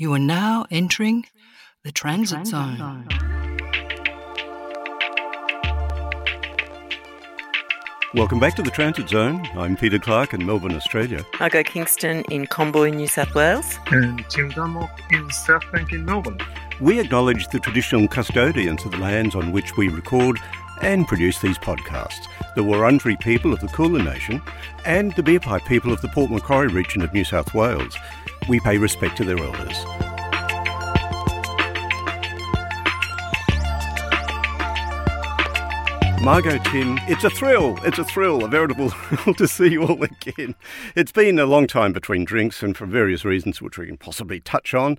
You are now entering the transit, transit zone. zone. Welcome back to the Transit Zone. I'm Peter Clarke in Melbourne, Australia. Margo Kingston in Comboyne, New South Wales. And Tim Dunlop in South Bank in Melbourne. We acknowledge the traditional custodians of the lands on which we record and produce these podcasts the Wurundjeri people of the Kulin Nation and the Birpai people of the Port Macquarie region of New South Wales. We pay respect to their elders. Margo Tim, it's a thrill. It's a thrill, a veritable thrill to see you all again. It's been a long time between drinks, and for various reasons which we can possibly touch on.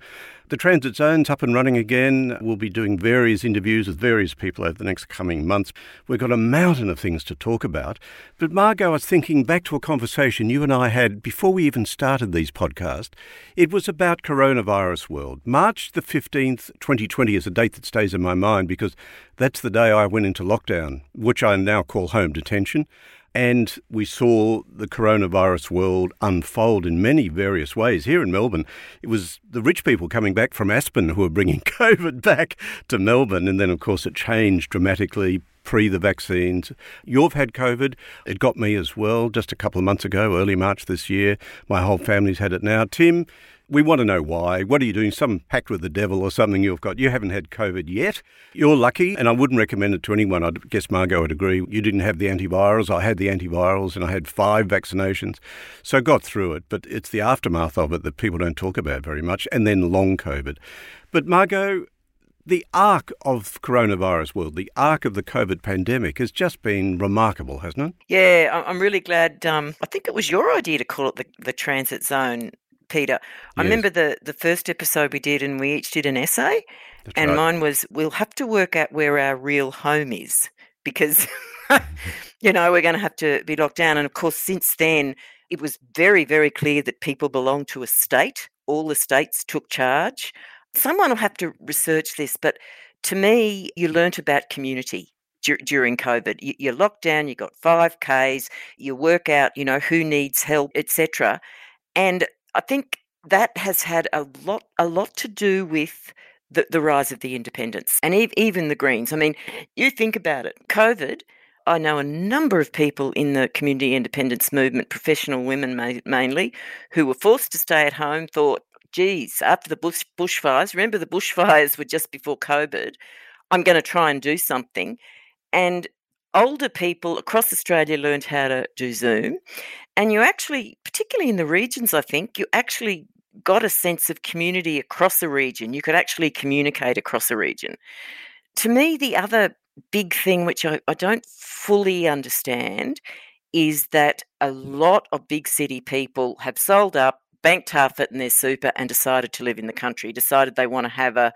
The transit zone's up and running again. We'll be doing various interviews with various people over the next coming months. We've got a mountain of things to talk about. But Margo, I was thinking back to a conversation you and I had before we even started these podcasts. It was about coronavirus world. March the 15th, 2020 is a date that stays in my mind because that's the day I went into lockdown, which I now call home detention. And we saw the coronavirus world unfold in many various ways. Here in Melbourne, it was the rich people coming back from Aspen who were bringing COVID back to Melbourne. And then, of course, it changed dramatically pre the vaccines. You've had COVID. It got me as well just a couple of months ago, early March this year. My whole family's had it now. Tim, we want to know why. What are you doing? Some pact with the devil or something you've got. You haven't had COVID yet. You're lucky, and I wouldn't recommend it to anyone. I guess Margo would agree. You didn't have the antivirals. I had the antivirals, and I had five vaccinations. So got through it. But it's the aftermath of it that people don't talk about very much, and then long COVID. But Margo, the arc of coronavirus world, the arc of the COVID pandemic has just been remarkable, hasn't it? Yeah, I'm really glad. Um, I think it was your idea to call it the, the transit zone Peter. I remember the, the first episode we did, and we each did an essay. That's and right. mine was we'll have to work out where our real home is because, you know, we're going to have to be locked down. And of course, since then, it was very, very clear that people belong to a state. All the states took charge. Someone will have to research this, but to me, you mm. learnt about community during COVID. You, are locked down, you got five Ks, you work out, you know, who needs help, etc. And I think that has had a lot a lot to do with the, the rise of the independents and ev- even the Greens. I mean, you think about it. COVID. I know a number of people in the community independence movement, professional women ma- mainly, who were forced to stay at home. Thought, geez, after the bush bushfires, remember the bushfires were just before COVID. I'm going to try and do something, and older people across Australia learned how to do Zoom. And you actually, particularly in the regions, I think, you actually got a sense of community across a region. You could actually communicate across a region. To me, the other big thing which I, I don't fully understand is that a lot of big city people have sold up, banked half it in their super, and decided to live in the country, decided they want to have a,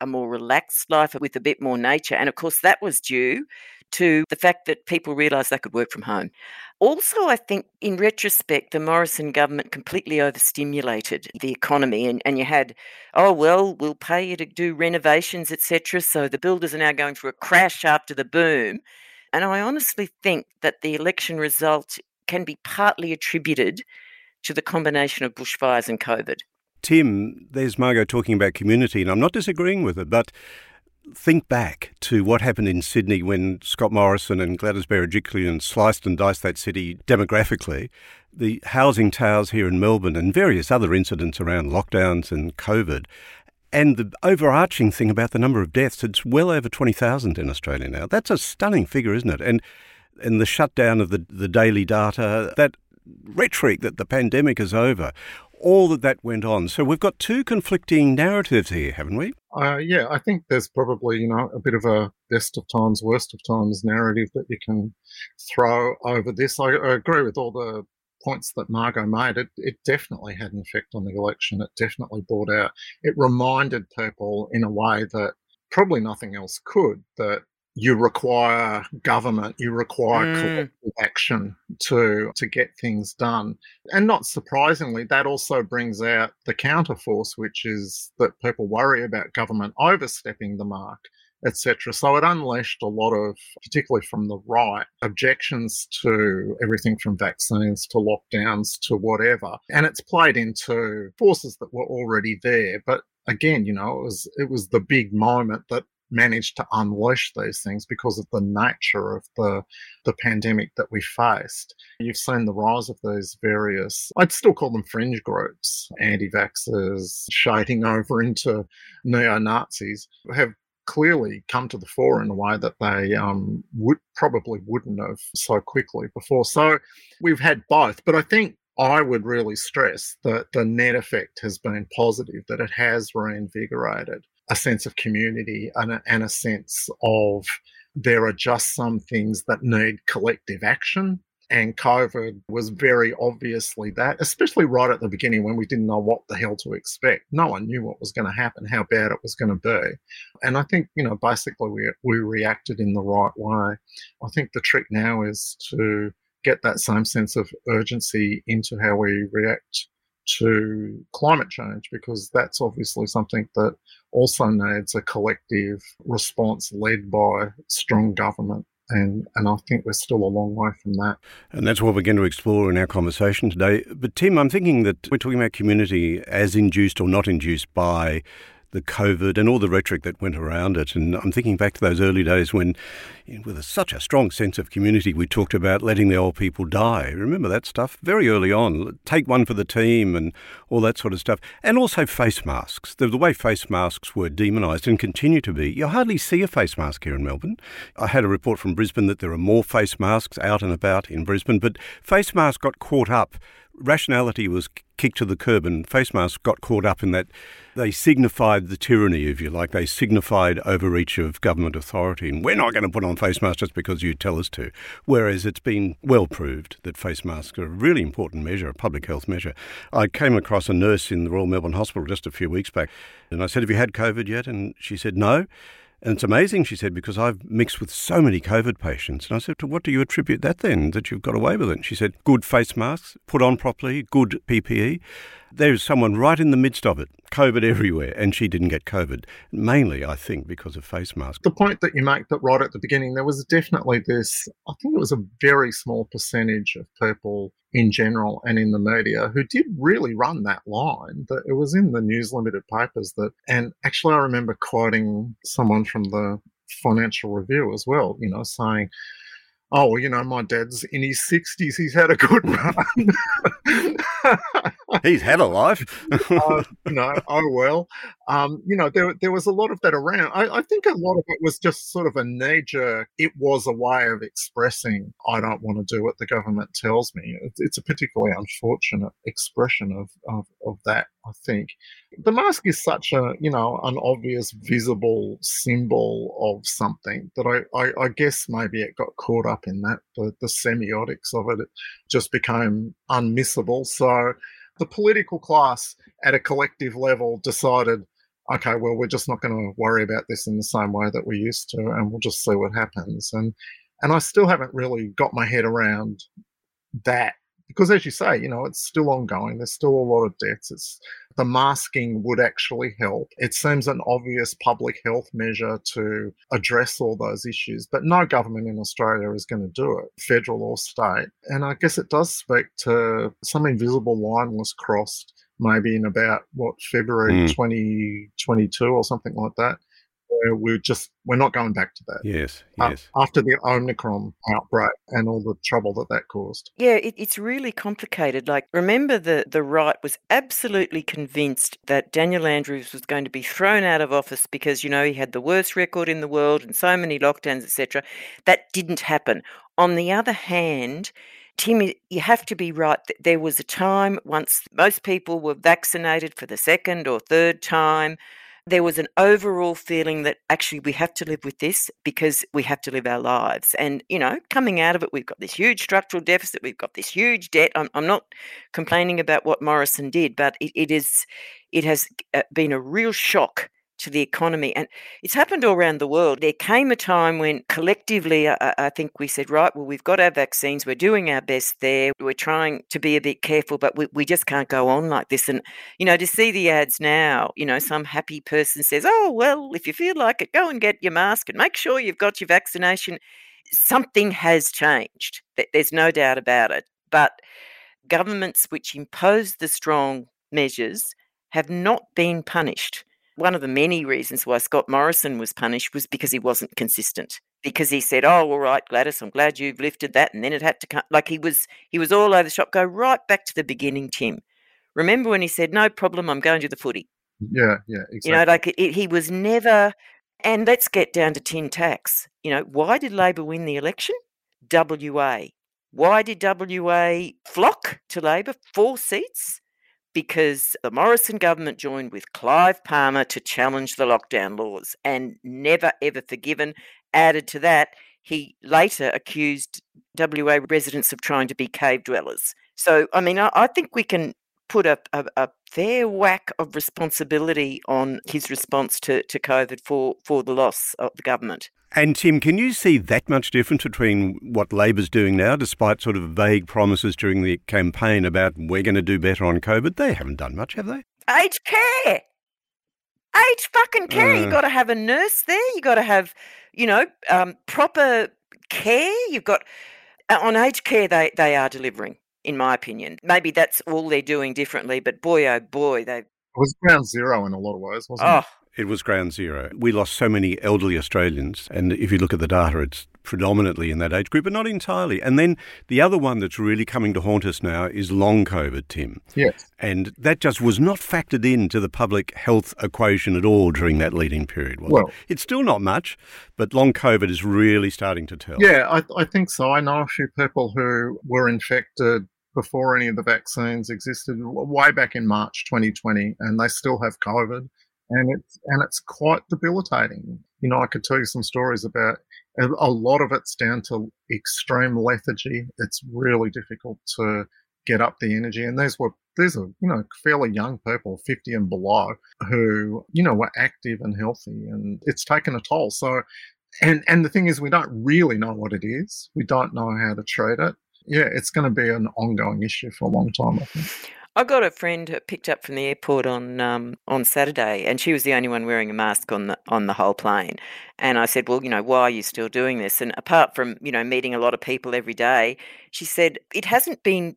a more relaxed life with a bit more nature. And of course, that was due to the fact that people realised they could work from home. Also, I think in retrospect, the Morrison government completely overstimulated the economy, and, and you had, oh, well, we'll pay you to do renovations, etc. So the builders are now going through a crash after the boom. And I honestly think that the election result can be partly attributed to the combination of bushfires and COVID. Tim, there's Margo talking about community, and I'm not disagreeing with her, but think back to what happened in Sydney when Scott Morrison and Gladys Berejiklian sliced and diced that city demographically. The housing towers here in Melbourne and various other incidents around lockdowns and COVID. And the overarching thing about the number of deaths, it's well over 20,000 in Australia now. That's a stunning figure, isn't it? And and the shutdown of the, the daily data, that rhetoric that the pandemic is over, all that that went on. So we've got two conflicting narratives here, haven't we? Uh, yeah, I think there's probably you know a bit of a best of times, worst of times narrative that you can throw over this. I, I agree with all the points that Margo made. It, it definitely had an effect on the election. It definitely brought out. It reminded people in a way that probably nothing else could that you require government, you require mm. collective action to to get things done. And not surprisingly, that also brings out the counterforce, which is that people worry about government overstepping the mark etc. So it unleashed a lot of, particularly from the right, objections to everything from vaccines to lockdowns to whatever. And it's played into forces that were already there. But again, you know, it was it was the big moment that managed to unleash these things because of the nature of the the pandemic that we faced. You've seen the rise of these various, I'd still call them fringe groups, anti-vaxxers, shading over into neo-Nazis, have clearly come to the fore in a way that they um, would probably wouldn't have so quickly before. So we've had both, but I think I would really stress that the net effect has been positive, that it has reinvigorated a sense of community and a, and a sense of there are just some things that need collective action. And COVID was very obviously that, especially right at the beginning when we didn't know what the hell to expect. No one knew what was going to happen, how bad it was going to be. And I think, you know, basically we, we reacted in the right way. I think the trick now is to get that same sense of urgency into how we react to climate change because that's obviously something that also needs a collective response led by strong government. And, and I think we're still a long way from that. And that's what we're going to explore in our conversation today. But, Tim, I'm thinking that we're talking about community as induced or not induced by the COVID and all the rhetoric that went around it. And I'm thinking back to those early days when, with a, such a strong sense of community, we talked about letting the old people die. Remember that stuff? Very early on. Take one for the team and all that sort of stuff. And also face masks. The, the way face masks were demonised and continue to be. You hardly see a face mask here in Melbourne. I had a report from Brisbane that there are more face masks out and about in Brisbane, but face masks got caught up rationality was kicked to the curb, and face masks got caught up in that they signified the tyranny, if you like. They signified overreach of government authority, and we're not going to put on face masks just because you tell us to. Whereas it's been well proved that face masks are a really important measure, a public health measure. I came across a nurse in the Royal Melbourne Hospital just a few weeks back, and I said, Have you had COVID yet? And she said, No. And it's amazing, she said, because I've mixed with so many COVID patients. And I said, to what do you attribute that then, that you've got away with it? And she said, good face masks, put on properly, good PPE. There's someone right in the midst of it, COVID everywhere, and she didn't get COVID. Mainly, I think, because of face masks. The point that you make that right at the beginning, there was definitely this, I think it was a very small percentage of people in general and in the media who did really run that line. That it was in the News Limited papers that, and actually, I remember quoting someone from the Financial Review as well, you know, saying, oh, well, you know, my dad's in his 60s. He's had a good run. He's had a life. uh, know, oh, well. Um, you know, there, there was a lot of that around. I, I think a lot of it was just sort of a knee jerk. It was a way of expressing, I don't want to do what the government tells me. It's, it's a particularly unfortunate expression of, of, of that, I think. The mask is such a, you know, an obvious, visible symbol of something that I, I, I guess maybe it got caught up in that, the, the semiotics of it, it just became unmissable. So the political class at a collective level decided, okay, well, we're just not going to worry about this in the same way that we used to, and we'll just see what happens. And and I still haven't really got my head around that because as you say, you know, it's still ongoing. There's still a lot of deaths. It's the masking would actually help. It seems an obvious public health measure to address all those issues, but no government in Australia is going to do it, federal or state. And I guess it does speak to some invisible line was crossed maybe in about what February mm. 2022 or something like that where we're just we're not going back to that. Yes, yes. Uh, after the Omicron outbreak and all the trouble that that caused. Yeah, it, it's really complicated. Like, remember the the right was absolutely convinced that Daniel Andrews was going to be thrown out of office because you know he had the worst record in the world and so many lockdowns, etc. That didn't happen. On the other hand. Tim, you have to be right. There was a time once most people were vaccinated for the second or third time there was an overall feeling that actually we have to live with this because we have to live our lives. And, you know, coming out of it, we've got this huge structural deficit, we've got this huge debt. I'm, I'm not complaining about what Morrison did, but it, it is, it has uh, been a real shock to the economy. And it's happened all around the world. There came a time when collectively, I, I, think we said, right, well, we've got our vaccines, we're doing our best there, we're trying to be a bit careful, but we, we just can't go on like this. And, you know, to see the ads now, you know, some happy person says, oh, well, if you feel like it, go and get your mask and make sure you've got your vaccination. Something has changed. There's no doubt about it. But governments which impose the strong measures have not been punished. One of the many reasons why Scott Morrison was punished was because he wasn't consistent. Because he said, "Oh, all right, Gladys, I'm glad you've lifted that," and then it had to come. Like he was, he was all over the shop. Go right back to the beginning, Tim. Remember when he said, "No problem, I'm going to the footy." Yeah, yeah, exactly. You know, like it, he was never. And let's get down to tin tacks. You know, why did Labor win the election? WA. Why did WA flock to Labor? Four seats because the Morrison government joined with Clive Palmer to challenge the lockdown laws and never ever forgiven. Added to that, he later accused WA residents of trying to be cave dwellers. So, I mean, I, I think we can put a, a, a, fair whack of responsibility on his response to, to COVID for, for the loss of the government. And Tim, can you see that much difference between what Labor's doing now, despite sort of vague promises during the campaign about we're going to do better on COVID? They haven't done much, have they? Aged care. Aged fucking care. Uh, you got to have a nurse there. You've got to have, you know, um, proper care. You've got uh, on aged care. They they are delivering, in my opinion. Maybe that's all they're doing differently, but boy, oh boy, they. It was ground zero in a lot of ways, wasn't oh, it? It was ground zero. We lost so many elderly Australians, and if you look at the data, it's predominantly in that age group, but not entirely. And then the other one that's really coming to haunt us now is long COVID, Tim. Yes. And that just was not factored into the public health equation at all during that leading period. well, it? it's still not much, but long COVID is really starting to tell. Yeah, I, I think so. I know a few people who were infected before any of the vaccines existed way back in March 2020, and they still have COVID and it's and it's quite debilitating. You know, I could tell you some stories about a lot of it's down to extreme lethargy. It's really difficult to get up the energy, and these were these are you know fairly young people, fifty and below, who you know were active and healthy, and it's taken a toll. So, and and the thing is, we don't really know what it is. We don't know how to treat it. Yeah, it's going to be an ongoing issue for a long time. I think. I got a friend picked up from the airport on um, on Saturday, and she was the only one wearing a mask on the on the whole plane. And I said, "Well, you know, why are you still doing this?" And apart from you know meeting a lot of people every day, she said it hasn't been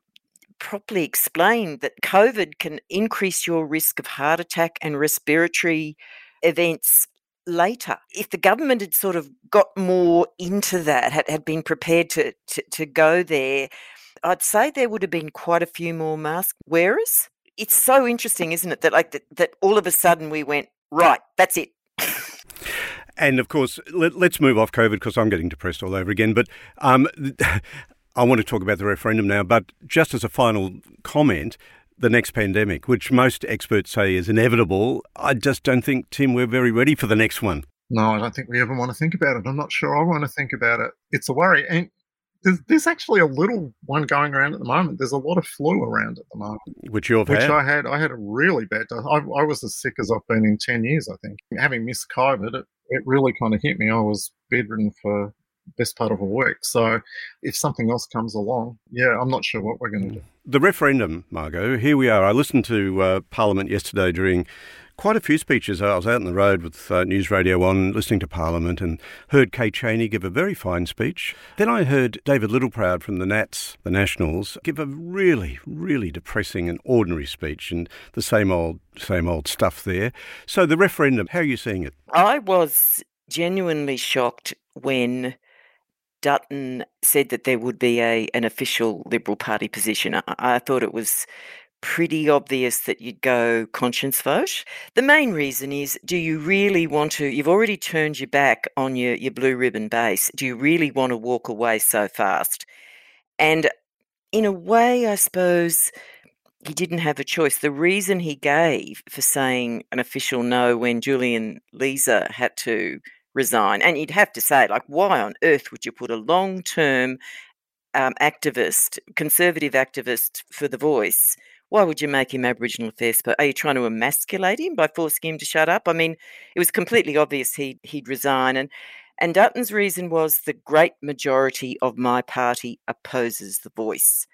properly explained that COVID can increase your risk of heart attack and respiratory events later. If the government had sort of got more into that, had, had been prepared to, to, to go there, I'd say there would have been quite a few more mask wearers. It's so interesting, isn't it, that like that, that all of a sudden we went right. That's it. and of course, let, us move off COVID because I'm getting depressed all over again. But um, I want to talk about the referendum now. But just as a final comment, the next pandemic, which most experts say is inevitable, I just don't think, Tim, we're very ready for the next one. No, I don't think we ever want to think about it. I'm not sure I want to think about it. It's a worry. And there's, there's actually a little one going around at the moment. There's a lot of flu around at the moment. Which you've which had? I had. I had a really bad. I, I was as sick as I've been in ten years. I think having missed COVID, it, it really kind of hit me. I was bedridden for best part of a week. So if something else comes along, yeah, I'm not sure what we're going to do. The referendum, Margo. Here we are. I listened to uh, Parliament yesterday during quite a few speeches. I was out on the road with uh, News Radio 1 listening to Parliament and heard Kate Chaney give a very fine speech. Then I heard David Littleproud from the Nats, the Nationals, give a really, really depressing and ordinary speech and the same old, same old stuff there. So the referendum, how are you seeing it? I was genuinely shocked when Dutton said that there would be a an official Liberal Party position. I, I thought it was pretty obvious that you'd go conscience vote. The main reason is do you really want to? You've already turned your back on your, your blue ribbon base. Do you really want to walk away so fast? And in a way, I suppose he didn't have a choice. The reason he gave for saying an official no when Julian Leeser had to resign, and you'd have to say, like, why on earth would you put a long term um, activist, conservative activist for the voice, why would you make him Aboriginal Affairs? But are you trying to emasculate him by forcing him to shut up? I mean, it was completely obvious he he'd resign, and and Dutton's reason was the great majority of my party opposes the voice.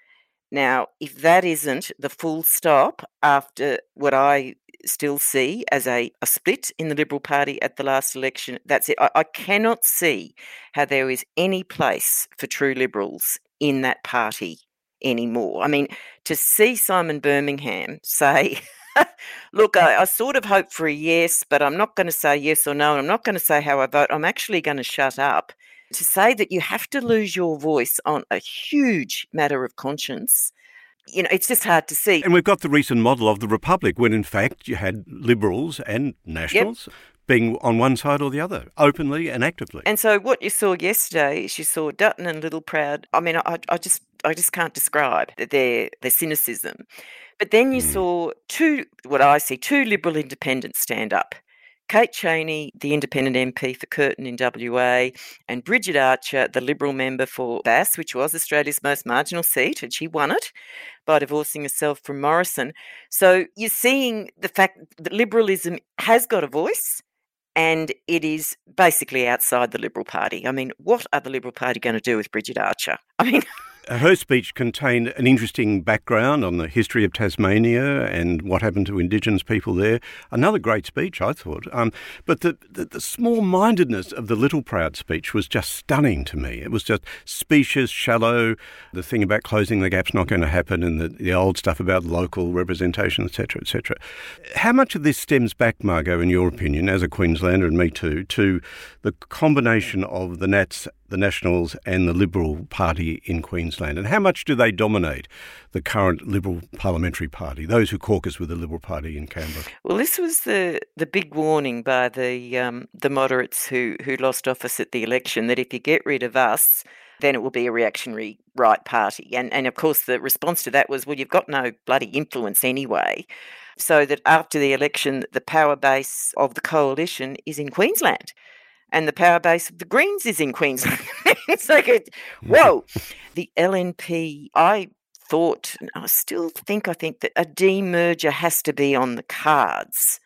Now, if that isn't the full stop after what I still see as a, a split in the Liberal Party at the last election, that's it. I, I cannot see how there is any place for true Liberals in that party anymore. I mean, to see Simon Birmingham say, Look, I, I, sort of hope for a yes, but I'm not going to say yes or no, and I'm not going to say how I vote. I'm actually going to shut up. To say that you have to lose your voice on a huge matter of conscience, you know, it's just hard to see. And we've got the recent model of the Republic when, in fact, you had Liberals and Nationals. Yep being on one side or the other, openly and actively. And so, what you saw yesterday is you saw Dutton and Littleproud. I mean, I, I just, I just can't describe their their cynicism. But then you mm. saw two, what I see, two Liberal independents stand up. Kate Chaney, the independent MP for Curtin in WA, and Bridget Archer, the Liberal member for Bass, which was Australia's most marginal seat, and she won it by divorcing herself from Morrison. So you're seeing the fact that Liberalism has got a voice and it is basically outside the Liberal Party. I mean, what are the Liberal Party going to do with Bridget Archer? I mean, her speech contained an interesting background on the history of Tasmania and what happened to Indigenous people there. Another great speech, I thought. Um, but the, the, the small mindedness of the Littleproud speech was just stunning to me. It was just specious, shallow. The thing about closing the gap's not going to happen, and the, the old stuff about local representation, etc., etc. How much of this stems back, Margo, in your opinion, as a Queenslander, and me too, to the combination of the Nats the Nationals and the Liberal Party in Queensland? And how much do they dominate the current Liberal Parliamentary Party, those who caucus with the Liberal Party in Canberra? Well, this was the, the big warning by the um, the moderates who, who lost office at the election that if you get rid of us, then it will be a reactionary right party. And and of course the response to that was, well, you've got no bloody influence anyway. So that after the election, the power base of the coalition is in Queensland and the power base of the Greens is in Queensland. it's like, a, whoa. the LNP, I thought, I still think, I think that a demerger has to be on the cards.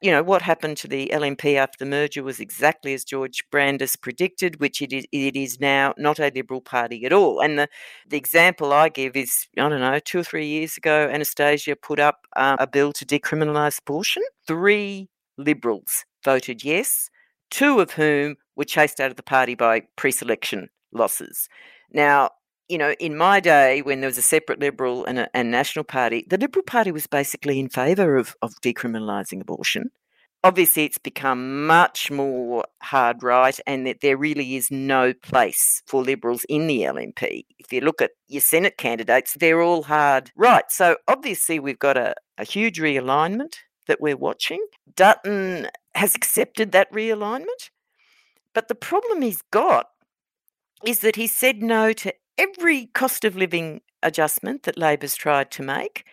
You know, what happened to the LNP after the merger was exactly as George Brandis predicted, which it is, it is now not a Liberal Party at all. And the, the example I give is, I don't know, two or three years ago, Annastacia put up uh, a bill to decriminalise abortion. Three Liberals voted yes two of whom were chased out of the party by pre selection losses. Now, you know, in my day, when there was a separate Liberal and a and National Party, the Liberal Party was basically in favour of, of decriminalising abortion. Obviously, it's become much more hard right, and that there really is no place for Liberals in the LNP. If you look at your Senate candidates, they're all hard right. So, obviously, we've got a, a huge realignment that we're watching. Dutton has accepted that realignment. But the problem he's got is that he said no to every cost of living adjustment that Labor's tried to make.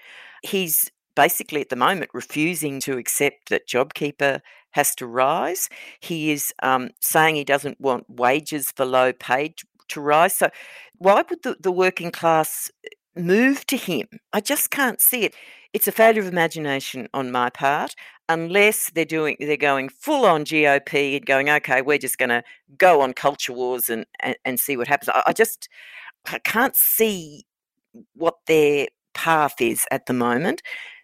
He's basically at the moment refusing to accept that JobKeeper has to rise. He is um, saying he doesn't want wages for low paid to rise. So, why would the, the working class move to him? I just can't see it. It's a failure of imagination on my part, unless they're doing they're going full on GOP and going, okay, we're just going to go on culture wars and, and, and see what happens. I, I just I can't see what their path is at the moment,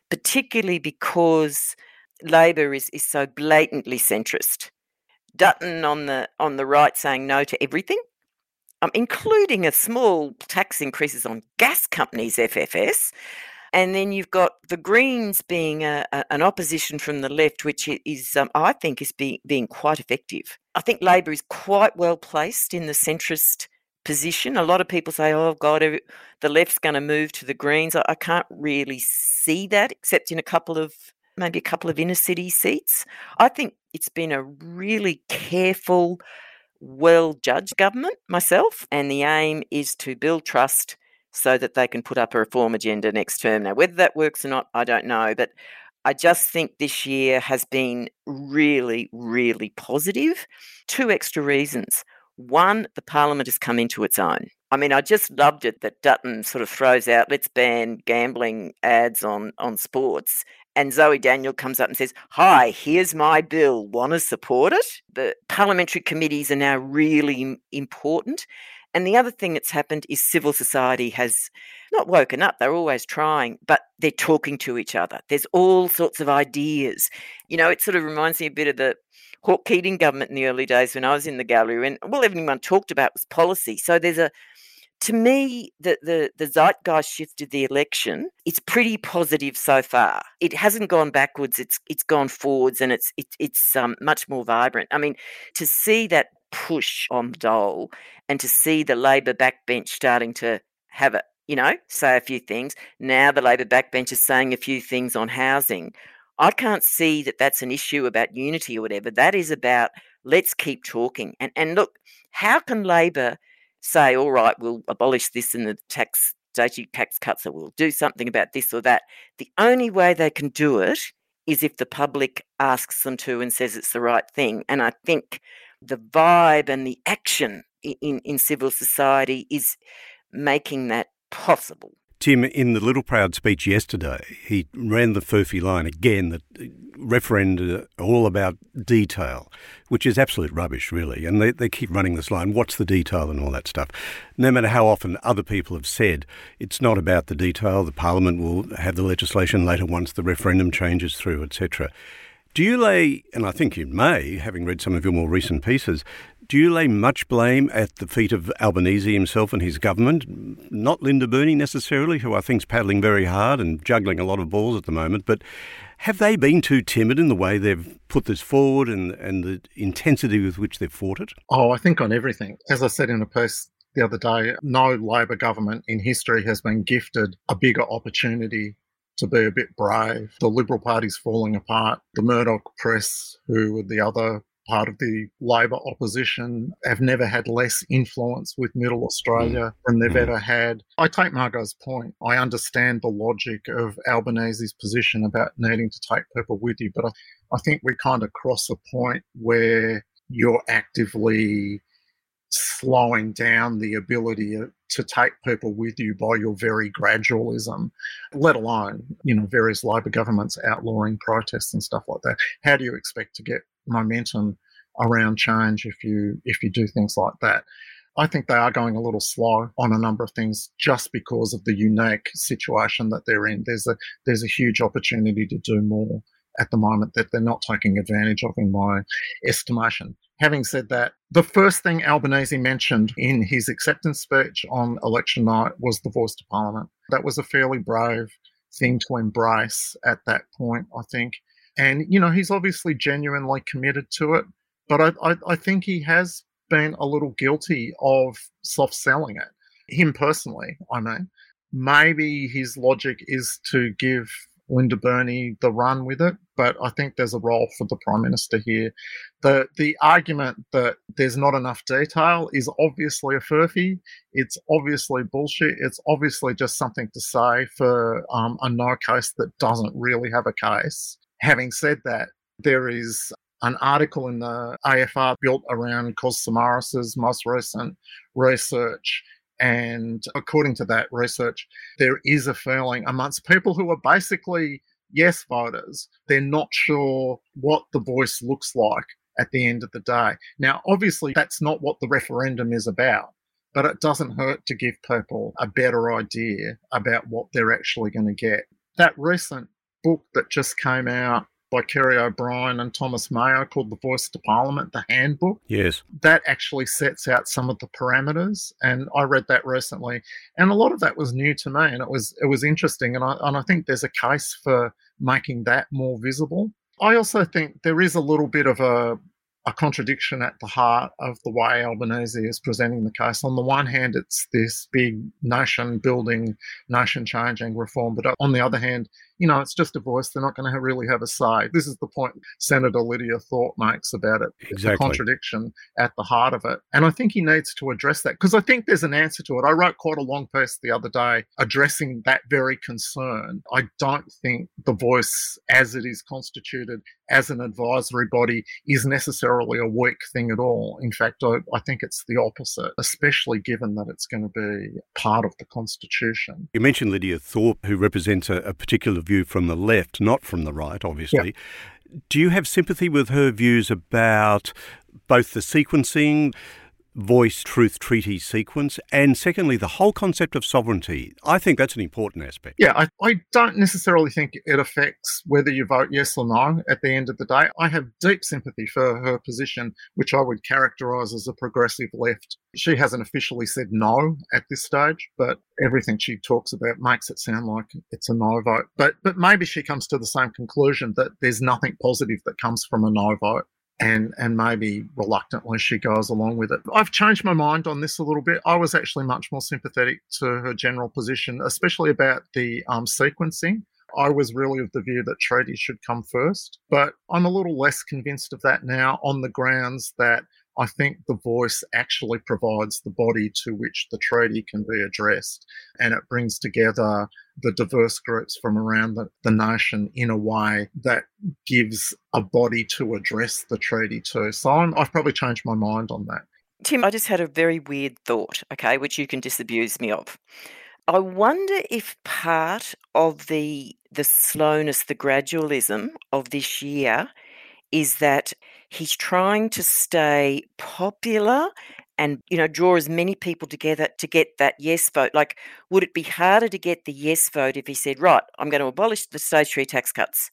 particularly because Labor is, is so blatantly centrist. Dutton on the on the right saying no to everything, um, including a small tax increases on gas companies, FFS, and then you've got the Greens being a, a, an opposition from the left, which is, um, I think, is be, being quite effective. I think Labor is quite well placed in the centrist position. A lot of people say, "Oh God, the left's going to move to the Greens." I, I can't really see that, except in a couple of maybe a couple of inner city seats. I think it's been a really careful, well judged government myself, and the aim is to build trust so that they can put up a reform agenda next term. Now, whether that works or not, I don't know. But I just think this year has been really, really positive. Two extra reasons. One, the parliament has come into its own. I mean, I just loved it that Dutton sort of throws out, let's ban gambling ads on, on sports. And Zoe Daniel comes up and says, Hi, here's my bill. Want to support it? The parliamentary committees are now really important. And the other thing that's happened is civil society has not woken up, they're always trying, but they're talking to each other. There's all sorts of ideas. You know, it sort of reminds me a bit of the Hawke Keating government in the early days when I was in the gallery, when all everyone talked about was policy. So there's a to me, the, the, the zeitgeist shift of the election, it's pretty positive so far. It hasn't gone backwards, it's it's gone forwards and it's it's it's um, much more vibrant. I mean, to see that push on Dole and to see the Labor backbench starting to have a, you know, say a few things. Now the Labor backbench is saying a few things on housing. I can't see that that's an issue about unity or whatever. That is about let's keep talking. And and look, how can Labor say, all right, we'll abolish this and the tax state tax cuts, or we'll do something about this or that? The only way they can do it is if the public asks them to and says it's the right thing. And I think the vibe and the action in, in civil society is making that possible. Tim, in the Littleproud speech yesterday, he ran the furphy line again that referenda all about detail, which is absolute rubbish, really. And they, they keep running this line what's the detail and all that stuff. No matter how often other people have said it's not about the detail, the Parliament will have the legislation later once the referendum changes through, etc. Do you lay, and I think you may, having read some of your more recent pieces, do you lay much blame at the feet of Albanese himself and his government? Not Linda Burney necessarily, who I think is paddling very hard and juggling a lot of balls at the moment, but have they been too timid in the way they've put this forward and, and the intensity with which they've fought it? Oh, I think on everything. As I said in a post the other day, no Labor government in history has been gifted a bigger opportunity to be a bit brave. The Liberal Party's falling apart. The Murdoch press, who were the other part of the Labor opposition, have never had less influence with Middle Australia mm. than they've mm. ever had. I take Margo's point. I understand the logic of Albanese's position about needing to take people with you, but I, I think we kind of cross a point where you're actively slowing down the ability to take people with you by your very gradualism, let alone, you know, various Labor governments outlawing protests and stuff like that. How do you expect to get momentum around change if you if you do things like that? I think they are going a little slow on a number of things just because of the unique situation that they're in. There's a there's a huge opportunity to do more at the moment that they're not taking advantage of, in my estimation. Having said that, the first thing Albanese mentioned in his acceptance speech on election night was the voice to Parliament. That was a fairly brave thing to embrace at that point, I think. And, you know, he's obviously genuinely committed to it, but I, I, I think he has been a little guilty of soft selling it. Him personally, I mean. Maybe his logic is to give Linda Burney the run with it, but I think there's a role for the Prime Minister here. The the argument that there's not enough detail is obviously a furphy. It's obviously bullshit. It's obviously just something to say for um, a no case that doesn't really have a case. Having said that, there is an article in the AFR built around Kos Samaras's most recent research and according to that research, there is a feeling amongst people who are basically yes voters, they're not sure what the voice looks like at the end of the day. Now, obviously, that's not what the referendum is about, but it doesn't hurt to give people a better idea about what they're actually going to get. That recent book that just came out by Kerry O'Brien and Thomas Mayo called The Voice to Parliament, the handbook. Yes. That actually sets out some of the parameters. And I read that recently. And a lot of that was new to me and it was it was interesting. And I and I think there's a case for making that more visible. I also think there is a little bit of a a contradiction at the heart of the way Albanese is presenting the case. On the one hand, it's this big nation building, nation changing reform, but on the other hand, you know, it's just a voice. They're not going to really have a say. This is the point Senator Lydia Thorpe makes about it. Exactly. The contradiction at the heart of it. And I think he needs to address that because I think there's an answer to it. I wrote quite a long piece the other day addressing that very concern. I don't think the voice, as it is constituted as an advisory body, is necessarily a weak thing at all. In fact, I, I think it's the opposite, especially given that it's going to be part of the Constitution. You mentioned Lydia Thorpe, who represents a, a particular view from the left, not from the right, obviously. Yeah. Do you have sympathy with her views about both the sequencing, voice truth treaty sequence, and secondly, the whole concept of sovereignty. I think that's an important aspect. Yeah, I, I, don't necessarily think it affects whether you vote yes or no at the end of the day. I have deep sympathy for her position, which I would characterize as a progressive left. She hasn't officially said no at this stage, but everything she talks about makes it sound like it's a no vote. But but maybe she comes to the same conclusion that there's nothing positive that comes from a no vote and and maybe reluctantly she goes along with it. I've changed my mind on this a little bit. I was actually much more sympathetic to her general position, especially about the um, sequencing. I was really of the view that treaties should come first, but I'm a little less convinced of that now on the grounds that I think the voice actually provides the body to which the treaty can be addressed. And it brings together the diverse groups from around the, the nation in a way that gives a body to address the treaty to. So i I've probably changed my mind on that. Tim, I just had a very weird thought, okay, which you can disabuse me of. I wonder if part of the the slowness, the gradualism of this year is that he's trying to stay popular and you know draw as many people together to get that yes vote. Like would it be harder to get the yes vote if he said right i'm going to abolish the stage 3 tax cuts.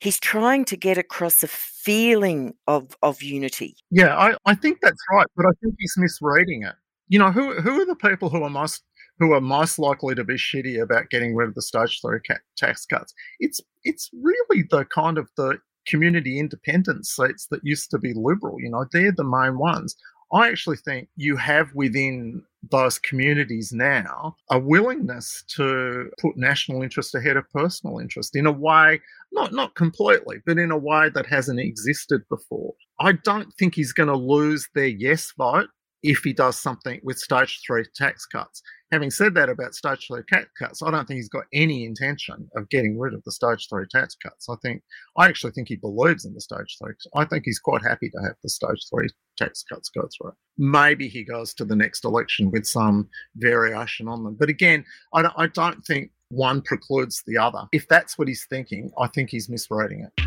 He's trying to get across a feeling of of unity. Yeah i, I think that's right but i think he's misreading it. You know who who are the people who are most who are most likely to be shitty about getting rid of the stage three tax cuts? It's it's really the kind of the community independent seats that used to be liberal. You know, they're the main ones. I actually think you have within those communities now a willingness to put national interest ahead of personal interest in a way, not not completely, but in a way that hasn't existed before. I don't think he's going to lose their yes vote if he does something with stage three tax cuts. Having said that about stage three tax cuts, I don't think he's got any intention of getting rid of the stage three tax cuts. I think I actually think he believes in the stage three. I think he's quite happy to have the stage three tax cuts go through. Maybe he goes to the next election with some variation on them. But again, I don't, I don't think one precludes the other. If that's what he's thinking, I think he's misreading it.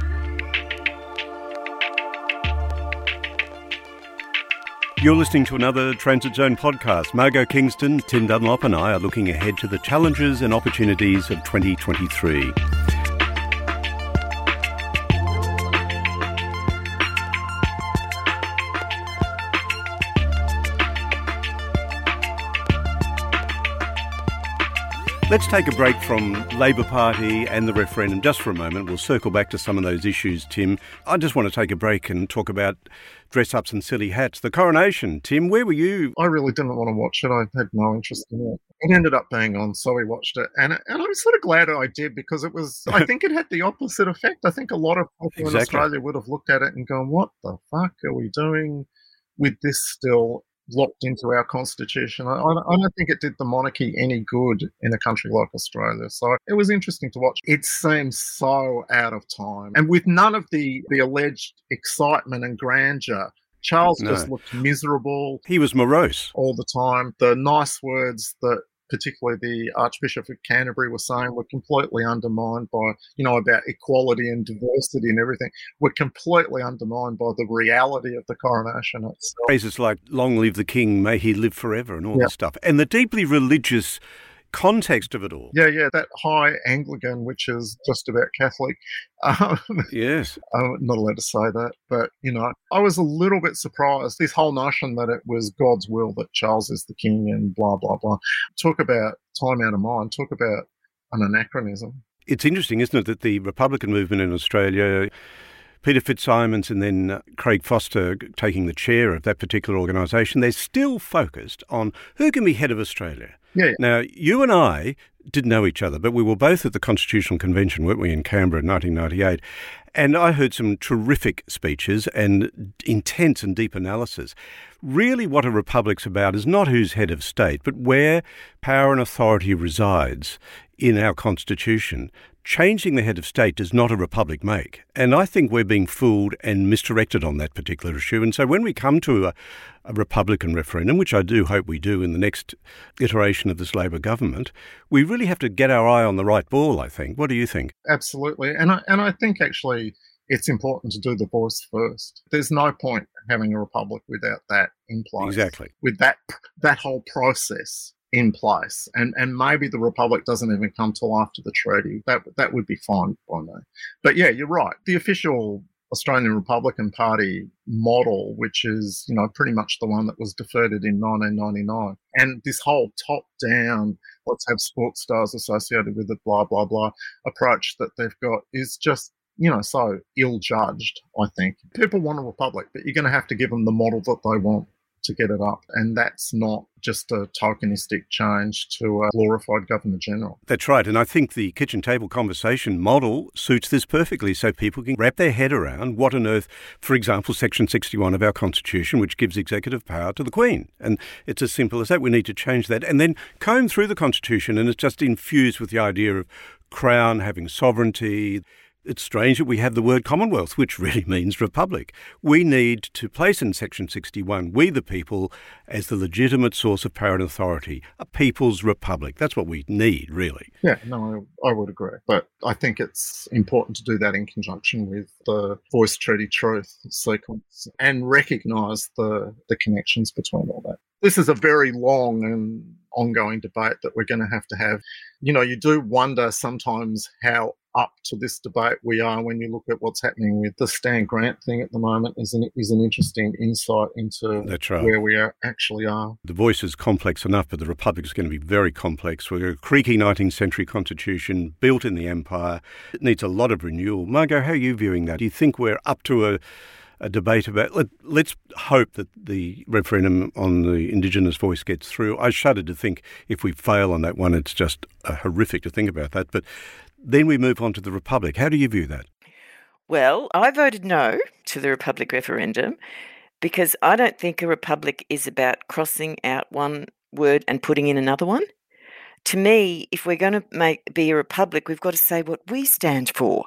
You're listening to another Transit Zone podcast. Margo Kingston, Tim Dunlop, and I are looking ahead to the challenges and opportunities of 2023. Let's take a break from Labor Party and the referendum just for a moment. We'll circle back to some of those issues, Tim. I just want to take a break and talk about dress ups and silly hats. The coronation, Tim, where were you? I really didn't want to watch it. I had no interest in it. It ended up being on, so we watched it. And, and I'm sort of glad I did because it was, I think it had the opposite effect. I think a lot of people exactly. in Australia would have looked at it and gone, what the fuck are we doing with this still? Locked into our constitution. I, I, don't think it did the monarchy any good in a country like Australia. So it was interesting to watch. It seems so out of time, and with none of the the alleged excitement and grandeur. Charles no. just looked miserable. He was morose all the time. The nice words that particularly the Archbishop of Canterbury was saying were completely undermined by, you know, about equality and diversity and everything, were completely undermined by the reality of the coronation itself. Phrases like "Long live the King, may he live forever," and all yeah. this stuff, and the deeply religious context of it all. Yeah, yeah, that high Anglican, which is just about Catholic. Um, yes. I'm not allowed to say that, but, you know, I was a little bit surprised. This whole notion that it was God's will that Charles is the king and blah, blah, blah. Talk about time out of mind. Talk about an anachronism. It's interesting, isn't it, that the Republican movement in Australia Peter Fitzsimons and then uh, Craig Foster taking the chair of that particular organisation, they're still focused on who can be head of Australia. Yeah. Now, you and I didn't know each other, but we were both at the Constitutional Convention, weren't we, in Canberra in 1998. And I heard some terrific speeches and intense and deep analysis. Really, what a republic's about is not who's head of state, but where power and authority resides in our Constitution changing the head of state does not a republic make. And I think we're being fooled and misdirected on that particular issue. And so when we come to a, a, Republican referendum, which I do hope we do in the next iteration of this Labor government, we really have to get our eye on the right ball, I think. What do you think? Absolutely. And I, and I think actually it's important to do the voice first. There's no point having a republic without that in place. Exactly. With that that whole process in place, and and maybe the republic doesn't even come till after the treaty. That that would be fine by me. But yeah, you're right. The official Australian Republican Party model, which is you know pretty much the one that was defeated in 1999, and this whole top-down let's have sports stars associated with it, blah blah blah approach that they've got is just you know so ill judged. I think people want a republic, but you're going to have to give them the model that they want to get it up. And that's not just a tokenistic change to a glorified Governor General. That's right. And I think the kitchen table conversation model suits this perfectly so people can wrap their head around what on earth, for example, Section 61 of our Constitution, which gives executive power to the Queen. And it's as simple as that. We need to change that and then comb through the Constitution and it's just infused with the idea of Crown having sovereignty it's strange that we have the word Commonwealth, which really means republic. We need to place in Section 61, we the people, as the legitimate source of power and authority, a people's republic. That's what we need, really. Yeah, no, I, I would agree. But I think it's important to do that in conjunction with the Voice Treaty Truth sequence and recognise the, the connections between all that. This is a very long and ongoing debate that we're going to have to have. You know, you do wonder sometimes how up to this debate we are when you look at what's happening with the Stan Grant thing at the moment is an, is an interesting insight into right. where we are, actually are. The voice is complex enough, but the Republic is going to be very complex. We're a creaky 19th century constitution built in the empire. It needs a lot of renewal. Margo, how are you viewing that? Do you think we're up to a a debate about. Let, us hope that the referendum on the Indigenous voice gets through. I shudder to think if we fail on that one, it's just uh, horrific to think about that. But then we move on to the Republic. How do you view that? Well, I voted no to the Republic referendum because I don't think a Republic is about crossing out one word and putting in another one. To me, if we're going to make be a republic, we've got to say what we stand for.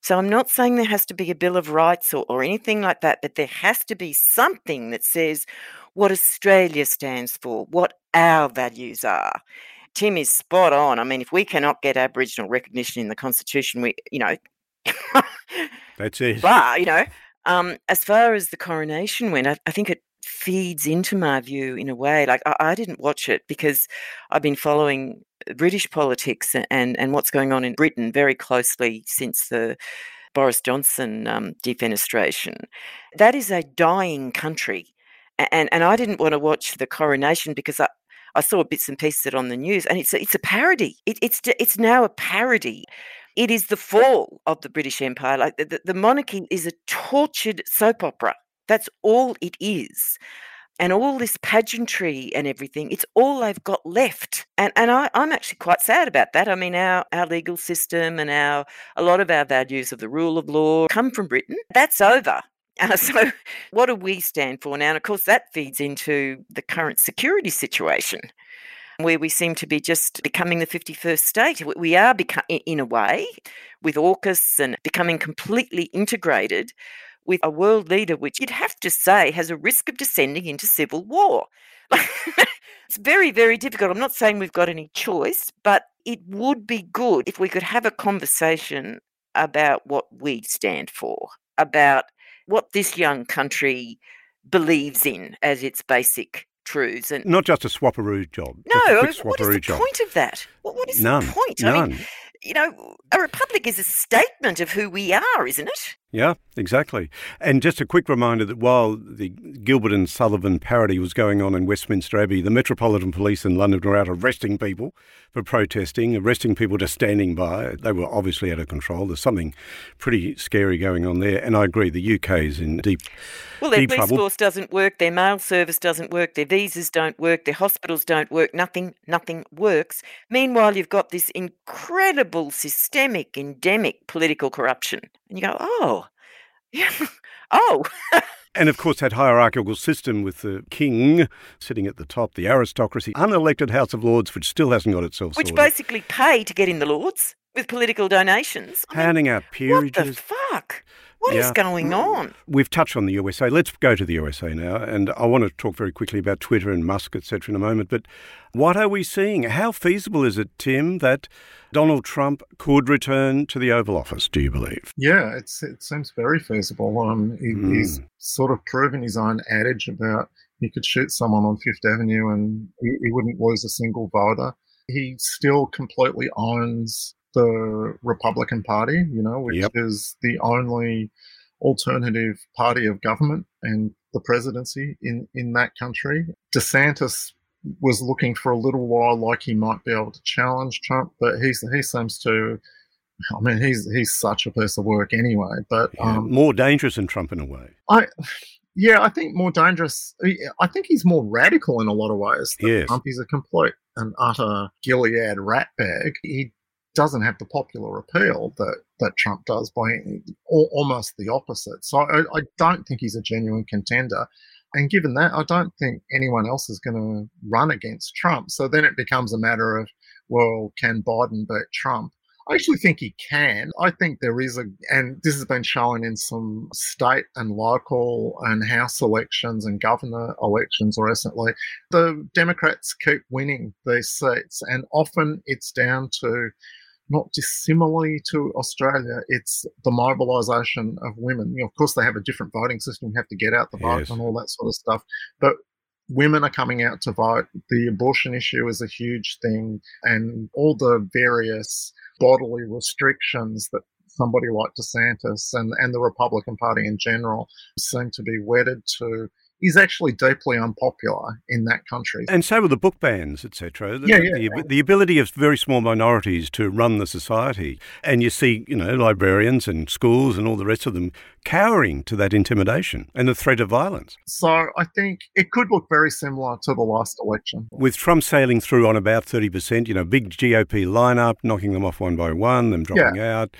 So I'm not saying there has to be a Bill of Rights or, or anything like that, but there has to be something that says what Australia stands for, what our values are. Tim is spot on. I mean, if we cannot get Aboriginal recognition in the Constitution, we, you know, that's it. But you know, um, as far as the coronation went, I, I, think it feeds into my view in a way. Like I, I, didn't watch it because I've been following British politics and and what's going on in Britain very closely since the Boris Johnson um, defenestration. That is a dying country. And, and I didn't want to watch the coronation because I, I saw bits and pieces of it on the news, and it's a, it's a parody. It, it's it's now a parody. It is the fall of the British Empire. Like the, the monarchy is a tortured soap opera. That's all it is. And all this pageantry and everything, it's all they've got left. And and I, I'm actually quite sad about that. I mean, our, our legal system and our a lot of our values of the rule of law come from Britain. That's over. Uh, so, what do we stand for now? And of course, that feeds into the current security situation, where we seem to be just becoming the 51st state. We are, beca- in a way, with AUKUS and becoming completely integrated with a world leader, which you'd have to say has a risk of descending into civil war. it's very, very difficult. I'm not saying we've got any choice, but it would be good if we could have a conversation about what we stand for, about what this young country believes in as its basic truths and not just a swapperoo job. No, what is the job. point of that? what, what is None. the point? None. I mean, you know, a republic is a statement of who we are, isn't it? Yeah, exactly. And just a quick reminder that while the Gilbert and Sullivan parody was going on in Westminster Abbey, the Metropolitan Police in London were out arresting people for protesting, arresting people just standing by. They were obviously out of control. There's something pretty scary going on there. And I agree, the UK is in deep Well, their deep police trouble. force doesn't work, their mail service doesn't work, their visas don't work, their hospitals don't work, nothing, nothing works. Meanwhile, you've got this incredible systemic, endemic political corruption. And you go, oh, yeah, oh. And of course, that hierarchical system with the king sitting at the top, the aristocracy, unelected House of Lords, which still hasn't got itself Which sorted. basically pay to get in the Lords with political donations. I mean, handing out what the fuck? What is Yeah. going on? We've touched on the USA. Let's go to the USA now. And I want to talk very quickly about Twitter and Musk, etc., in a moment. But what are we seeing? How feasible is it, Tim, that Donald Trump could return to the Oval Office, do you believe? Yeah, it's it seems very feasible. Um, he, Mm. He's sort of proven his own adage about he could shoot someone on Fifth Avenue and he, he wouldn't lose a single voter. He still completely owns the Republican Party, you know, which Yep. is the only alternative party of government and the presidency in in that country. DeSantis was looking for a little while like he might be able to challenge Trump, but he's he seems to. I mean, he's he's such a piece of work anyway. But Yeah, um, More dangerous than Trump in a way. I, yeah, I think more dangerous. I think he's more radical in a lot of ways. than Yes. Trump. He's a complete and utter Gilead ratbag. He doesn't have the popular appeal that that Trump does by al- almost the opposite. So I, I don't think he's a genuine contender. And given that, I don't think anyone else is going to run against Trump. So then it becomes a matter of, well, can Biden beat Trump? I actually think he can. I think there is a, and this has been shown in some state and local and House elections and governor elections recently. The Democrats keep winning these seats, and often it's down to not dissimilarly to Australia, it's the mobilisation of women. You know, of course, they have a different voting system, you have to get out the vote Yes. and all that sort of stuff. But women are coming out to vote. The abortion issue is a huge thing, and all the various bodily restrictions that somebody like DeSantis and, and the Republican Party in general seem to be wedded to is actually deeply unpopular in that country. And so with the book bans, etc. The, Yeah, yeah. the, the ability of very small minorities to run the society. And you see, you know, librarians and schools and all the rest of them cowering to that intimidation and the threat of violence. So I think it could look very similar to the last election. With Trump sailing through on about 30%, you know, big GOP lineup, knocking them off one by one, them dropping out.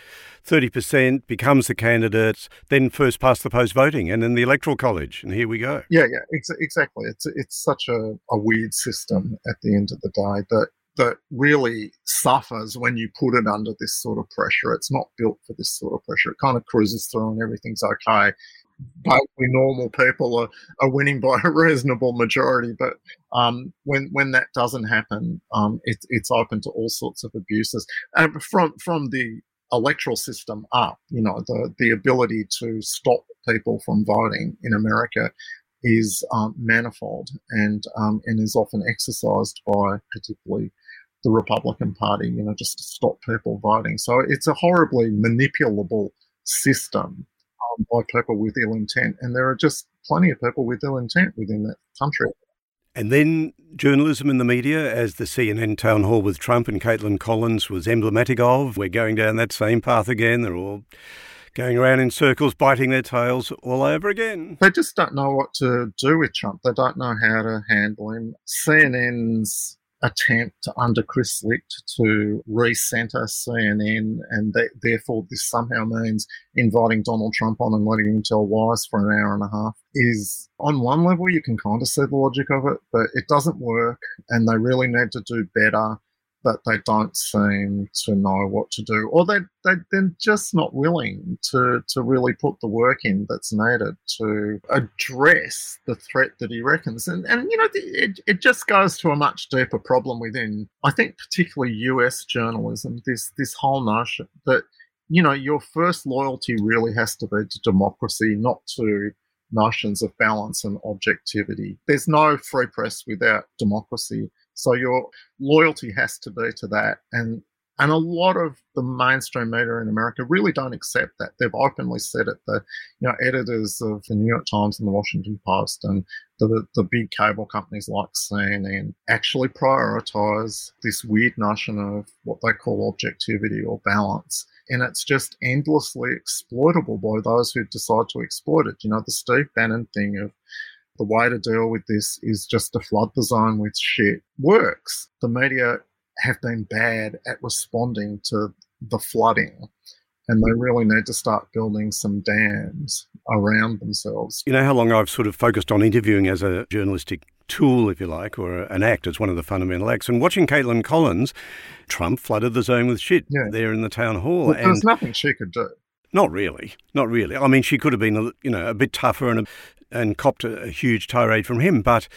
30% becomes the candidates, then first past the post voting, and then the electoral college. And here we go. Yeah, yeah, ex- exactly. It's it's such a, a weird system at the end of the day that that really suffers when you put it under this sort of pressure. It's not built for this sort of pressure. It kind of cruises through and everything's okay. But we normal people are, are winning by a reasonable majority. But um, when when that doesn't happen, um, it, it's open to all sorts of abuses. And from from the electoral system up, you know, the the ability to stop people from voting in America is um, manifold and um, and is often exercised by particularly the Republican Party, you know, just to stop people voting. So it's a horribly manipulable system um, by people with ill intent, and there are just plenty of people with ill intent within that country. And then journalism in the media, as the CNN town hall with Trump and Kaitlan Collins was emblematic of. We're going down that same path again. They're all going around in circles, biting their tails all over again. They just don't know what to do with Trump. They don't know how to handle him. CNN's attempt under Chris Licht to recenter CNN, and therefore this somehow means inviting Donald Trump on and letting him tell lies for an hour and a half, is on one level you can kind of see the logic of it, but it doesn't work, and they really need to do better. But they don't seem to know what to do, or they, they they're just not willing to to really put the work in that's needed to address the threat that he reckons. And and you know it it just goes to a much deeper problem within I think particularly U.S. journalism. This this whole notion that you know your first loyalty really has to be to democracy, not to notions of balance and objectivity. There's no free press without democracy. So your loyalty has to be to that. And And a lot of the mainstream media in America really don't accept that. They've openly said it. The you know editors of the New York Times and the Washington Post and the the big cable companies like CNN actually prioritize this weird notion of what they call objectivity or balance. And it's just endlessly exploitable by those who decide to exploit it. You know, the Steve Bannon thing of the way to deal with this is just to flood the zone with shit works. The media have been bad at responding to the flooding. And they really need to start building some dams around themselves. You know how long I've sort of focused on interviewing as a journalistic tool, if you like, or an act as one of the fundamental acts. And watching Kaitlan Collins, Trump flooded the zone with shit yeah. there in the town hall. Well, there's nothing she could do. Not really, not really. I mean, she could have been, you know, a bit tougher and a, and copped a, a huge tirade from him, but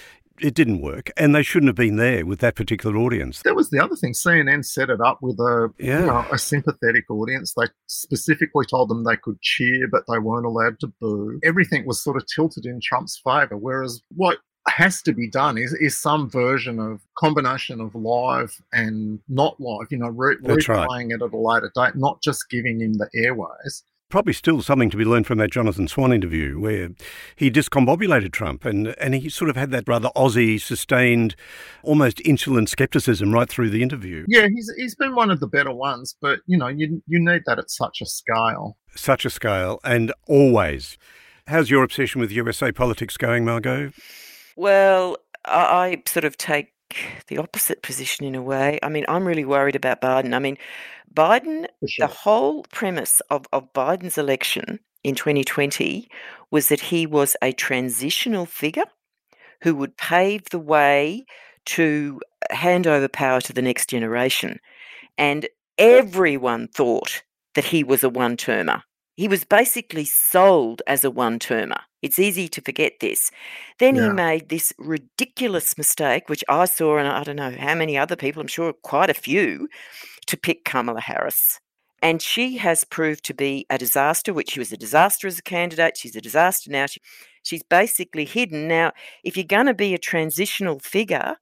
it didn't work, and they shouldn't have been there with that particular audience. That was the other thing. CNN set it up with a yeah. you know, a sympathetic audience. They specifically told them they could cheer, but they weren't allowed to boo. Everything was sort of tilted in Trump's favour. Whereas what has to be done is, is some version of combination of live and not live. You know, re- replaying right. it at a later date, not just giving him the airways probably still something to be learned from that Jonathan Swan interview where he discombobulated Trump and, and he sort of had that rather Aussie, sustained, almost insolent skepticism right through the interview. Yeah, he's, he's been one of the better ones, but you know, you, you need that at such a scale. Such a scale, and always. How's your obsession with USA politics going, Margo? Well, I sort of take the opposite position in a way. I mean, I'm really worried about Biden. I mean, Biden, sure. the whole premise of, of Biden's election in 2020 was that he was a transitional figure who would pave the way to hand over power to the next generation. And everyone thought that he was a one termer. He was basically sold as a one termer. It's easy to forget this. Then yeah. he made this ridiculous mistake, which I saw, and I don't know how many other people, I'm sure quite a few, to pick Kamala Harris. And she has proved to be a disaster, which she was a disaster as a candidate. She's a disaster now. She, she's basically hidden. Now, if you're going to be a transitional figure,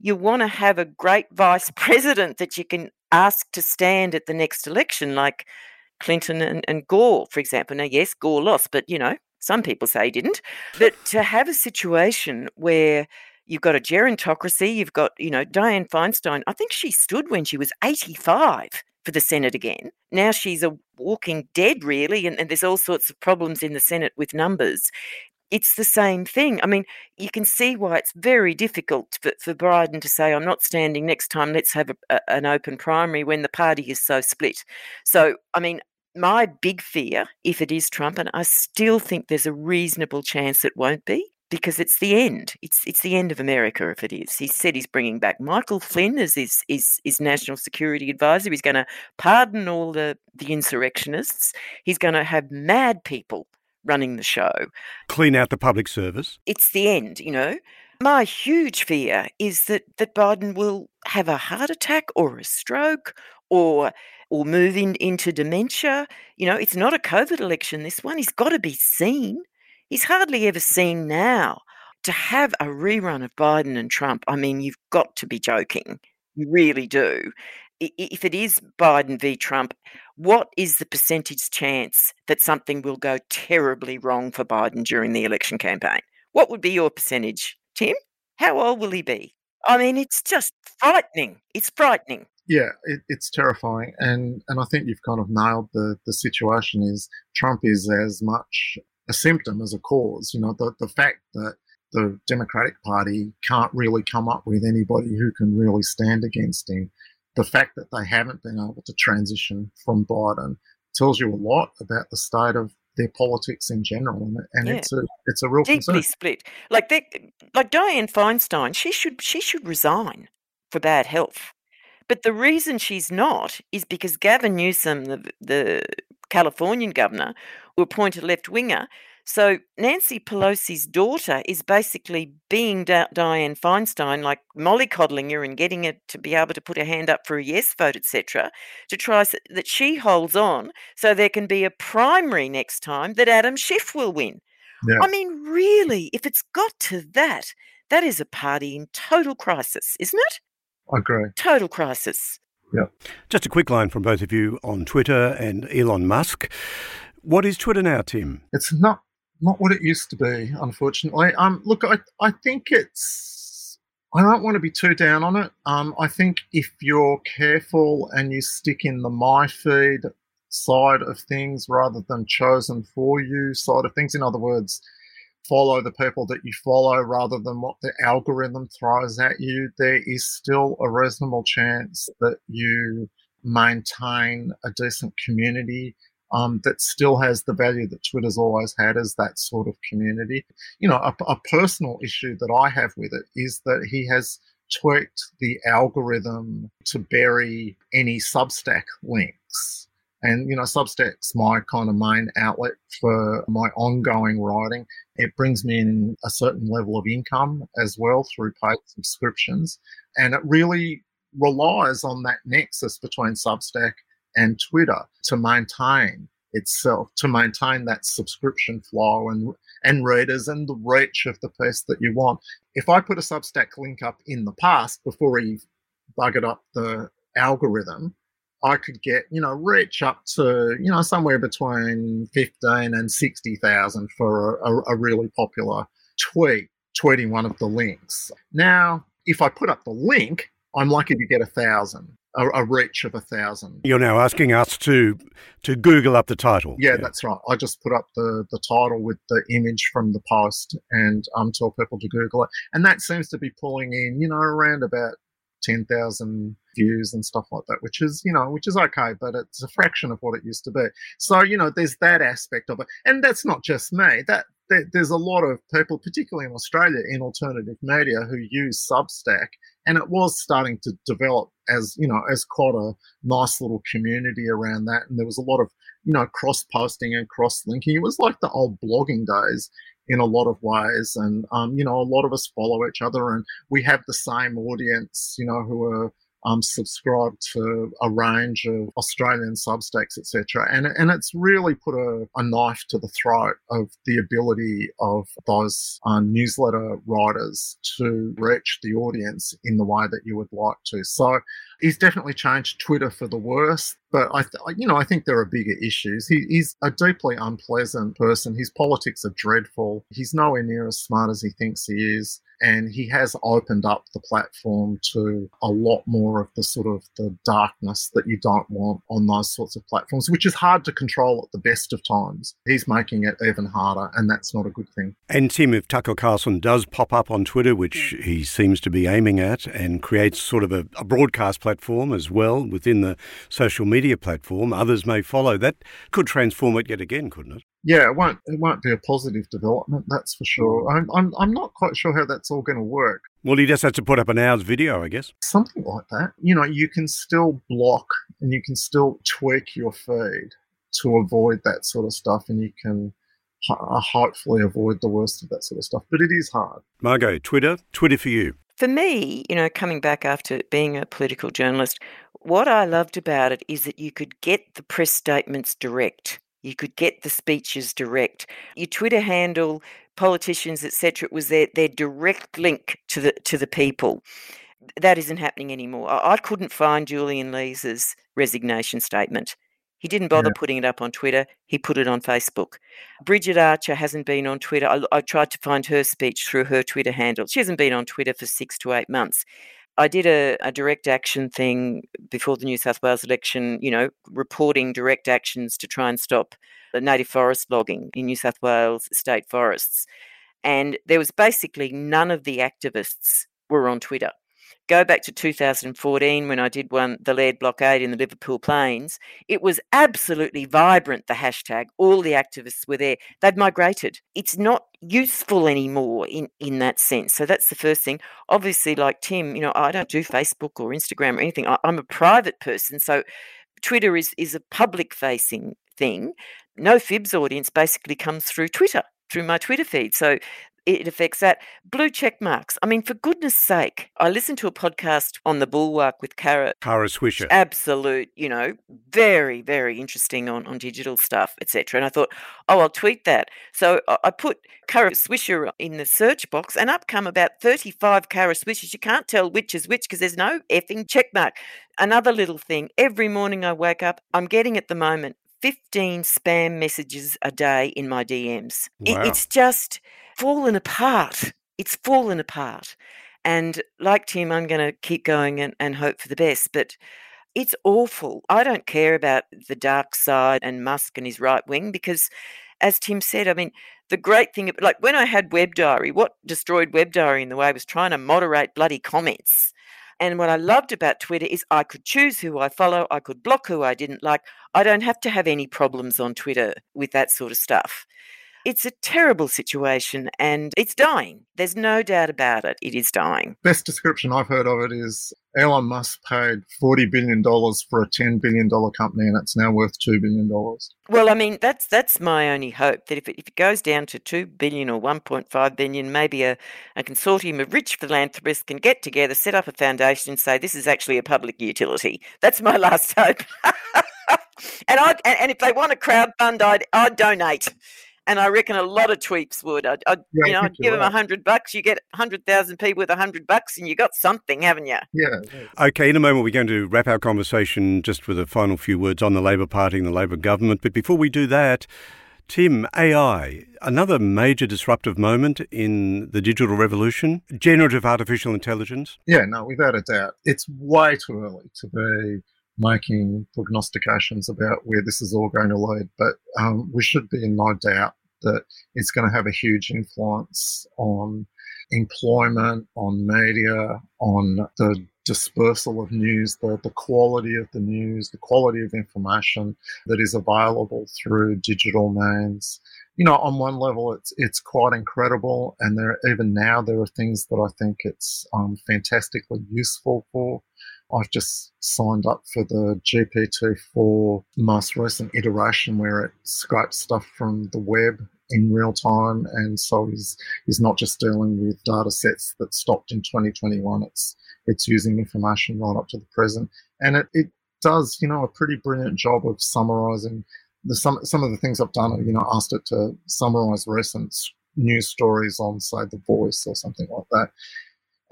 you want to have a great vice president that you can ask to stand at the next election, like Clinton and, and Gore, for example. Now, yes, Gore lost, but you know, some people say didn't. But to have a situation where You've got a gerontocracy. You've got, you know, Dianne Feinstein. I think she stood when she was 85 for the Senate again. Now she's a walking dead, really, and, and there's all sorts of problems in the Senate with numbers. It's the same thing. I mean, you can see why it's very difficult for, for Biden to say, I'm not standing next time, let's have a, a, an open primary when the party is so split. So, I mean, my big fear, if it is Trump, and I still think there's a reasonable chance it won't be, because it's the end. It's it's the end of America if it is. He said he's bringing back Michael Flynn as his his, his national security advisor. He's going to pardon all the the insurrectionists. He's going to have mad people running the show. Clean out the public service. It's the end, you know. My huge fear is that that Biden will have a heart attack or a stroke or or move in, into dementia. You know, it's not a COVID election, this one. He's got to be seen he's hardly ever seen now. To have a rerun of Biden and Trump, I mean, you've got to be joking. You really do. If it is Biden v. Trump, what is the percentage chance that something will go terribly wrong for Biden during the election campaign? What would be your percentage, Tim? How old will he be? I mean, it's just frightening. It's frightening. Yeah, it, it's terrifying, and and I think you've kind of nailed the the situation. Is Trump is as much a symptom as a cause. You know, the, the fact that the Democratic Party can't really come up with anybody who can really stand against him, the fact that they haven't been able to transition from Biden tells you a lot about the state of their politics in general, and, and yeah. it's a it's a real deeply concern. split. Like they, like Dianne Feinstein, she should she should resign for bad health. But the reason she's not is because Gavin Newsom, the, the Californian governor, will appoint a left winger. So Nancy Pelosi's daughter is basically being Di- Dianne Feinstein, like mollycoddling her and getting her to be able to put her hand up for a yes vote, etc., to try so that she holds on so there can be a primary next time that Adam Schiff will win. Yeah. I mean, really, if it's got to that, that is a party in total crisis, isn't it? I agree. Total crisis. Yeah. Just a quick line from both of you on Twitter and Elon Musk. What is Twitter now, Tim? It's not not what it used to be, unfortunately. Um, look, I I think it's. I don't want to be too down on it. Um, I think if you're careful and you stick in the my feed side of things rather than chosen for you side of things, in other words, follow the people that you follow rather than what the algorithm throws at you, there is still a reasonable chance that you maintain a decent community um, that still has the value that Twitter's always had as that sort of community. You know, a, a personal issue that I have with it is that he has tweaked the algorithm to bury any Substack links. And, you know, Substack's my kind of main outlet for my ongoing writing. It brings me in a certain level of income as well through paid subscriptions. And it really relies on that nexus between Substack and Twitter to maintain itself, to maintain that subscription flow and and readers and the reach of the piece that you want. If I put a Substack link up in the past before he buggered up the algorithm, I could get, you know, reach up to, you know, somewhere between 15 and 60,000 for a, a, really popular tweet, tweeting one of the links. Now, if I put up the link, I'm likely to get a thousand, a, a reach of a thousand. You're now asking us to to Google up the title. Yeah, yeah, that's right. I just put up the the title with the image from the post and um tell people to Google it, and that seems to be pulling in, you know, around about ten thousand views and stuff like that, which is, you know, which is okay, but it's a fraction of what it used to be. So, you know, there's that aspect of it. And that's not just me. That there's a lot of people, particularly in Australia, in alternative media who use Substack, and it was starting to develop as you know as quite a nice little community around that. And there was a lot of you know cross posting and cross linking. It was like the old blogging days in a lot of ways, and um, you know a lot of us follow each other, and we have the same audience, you know, who are um, subscribe to a range of Australian Substacks, etc. And and it's really put a, a, knife to the throat of the ability of those uh, newsletter writers to reach the audience in the way that you would like to. So he's definitely changed Twitter for the worse. But I, th- you know, I think there are bigger issues. He, he's a deeply unpleasant person. His politics are dreadful. He's nowhere near as smart as he thinks he is and he has opened up the platform to a lot more of the sort of the darkness that you don't want on those sorts of platforms which is hard to control at the best of times. He's making it even harder and that's not a good thing. And tim if tucker carlson does pop up on twitter which he seems to be aiming at and creates sort of a, a broadcast platform as well within the social media platform others may follow that could transform it yet again couldn't it yeah, it won't it won't be a positive development, that's for sure. I'm I'm, I'm not quite sure how that's all going to work. Well, he just has to put up an hour's video, I guess. Something like that. You know, you can still block and you can still tweak your feed to avoid that sort of stuff, and you can uh, hopefully avoid the worst of that sort of stuff. But it is hard. Margo, Twitter, Twitter for you. For me, you know, coming back after being a political journalist, what I loved about it is that you could get the press statements direct. You could get the speeches direct. Your Twitter handle, politicians, etc., it was their, their direct link to the to the people. That isn't happening anymore. I, I couldn't find Julian Leeser's resignation statement. He didn't bother yeah. putting it up on Twitter. He put it on Facebook. Bridget Archer hasn't been on Twitter. I, I, tried to find her speech through her Twitter handle. She hasn't been on Twitter for six to eight months. I did a, a, direct action thing before the New South Wales election, you know, reporting direct actions to try and stop the native forest logging in New South Wales state forests. And there was basically none of the activists were on Twitter. Go back to 2014 when I did one, the Leard blockade in the Liverpool Plains. It was absolutely vibrant, the hashtag. All the activists were there. They'd migrated. It's not useful anymore in, in that sense. So that's the first thing. Obviously, like Tim, you know, I don't do Facebook or Instagram or anything. I, I'm a private person. So Twitter is, is a public facing thing. No Fibs audience basically comes through Twitter through my Twitter feed. So it affects that. Blue check marks. I mean, for goodness sake, I listened to a podcast on the Bulwark with Kara. Kara Swisher. Absolute, you know, very, very interesting on, on digital stuff, etc. And I thought, oh, I'll tweet that. So I put Kara Swisher in the search box and up come about 35 Kara Swishers. You can't tell which is which because there's no effing check mark. Another little thing, every morning I wake up, I'm getting at the moment 15 spam messages a day in my DMs. Wow. it's just fallen apart. It's fallen apart. And like Tim, I'm going to keep going and, and hope for the best. But it's awful. I don't care about the dark side and Musk and his right wing because, as Tim said, I mean, the great thing, like when I had Web Diary, what destroyed Web Diary in the way was trying to moderate bloody comments. And what I loved about Twitter is I could choose who I follow, I could block who I didn't like. I don't have to have any problems on Twitter with that sort of stuff. It's a terrible situation and it's dying. There's no doubt about it. It is dying. Best description I've heard of it is Elon Musk paid $40 billion for a $10 billion company and it's now worth $2 billion. Well, I mean, that's that's my only hope that if it, if it goes down to 2 billion or 1.5 billion, maybe a, a consortium of rich philanthropists can get together, set up a foundation and say this is actually a public utility. That's my last hope. and I and, and if they want to crowd fund, I'd, I'd donate and I reckon a lot of tweeps would. I'd, I'd yeah, you know, I'd give them a hundred bucks. You get hundred thousand people with a hundred bucks, and you got something, haven't you? Yeah. Okay. In a moment, we're going to wrap our conversation just with a final few words on the Labor Party and the Labor government. But before we do that. Tim, AI, another major disruptive moment in the digital revolution, generative artificial intelligence. Yeah, no, without a doubt. It's way too early to be making prognostications about where this is all going to lead, but um, we should be in no doubt that it's going to have a huge influence on employment, on media, on the dispersal of news, the, the quality of the news, the quality of information that is available through digital means. You know, on one level, it's it's quite incredible, and there even now there are things that I think it's um, fantastically useful for. I've just signed up for the GPT-4 most recent iteration where it scrapes stuff from the web in real time, and so is is not just dealing with data sets that stopped in 2021. It's it's using information right up to the present, and it, it does you know a pretty brilliant job of summarizing the some some of the things I've done. You know, asked it to summarize recent news stories on say The Voice or something like that,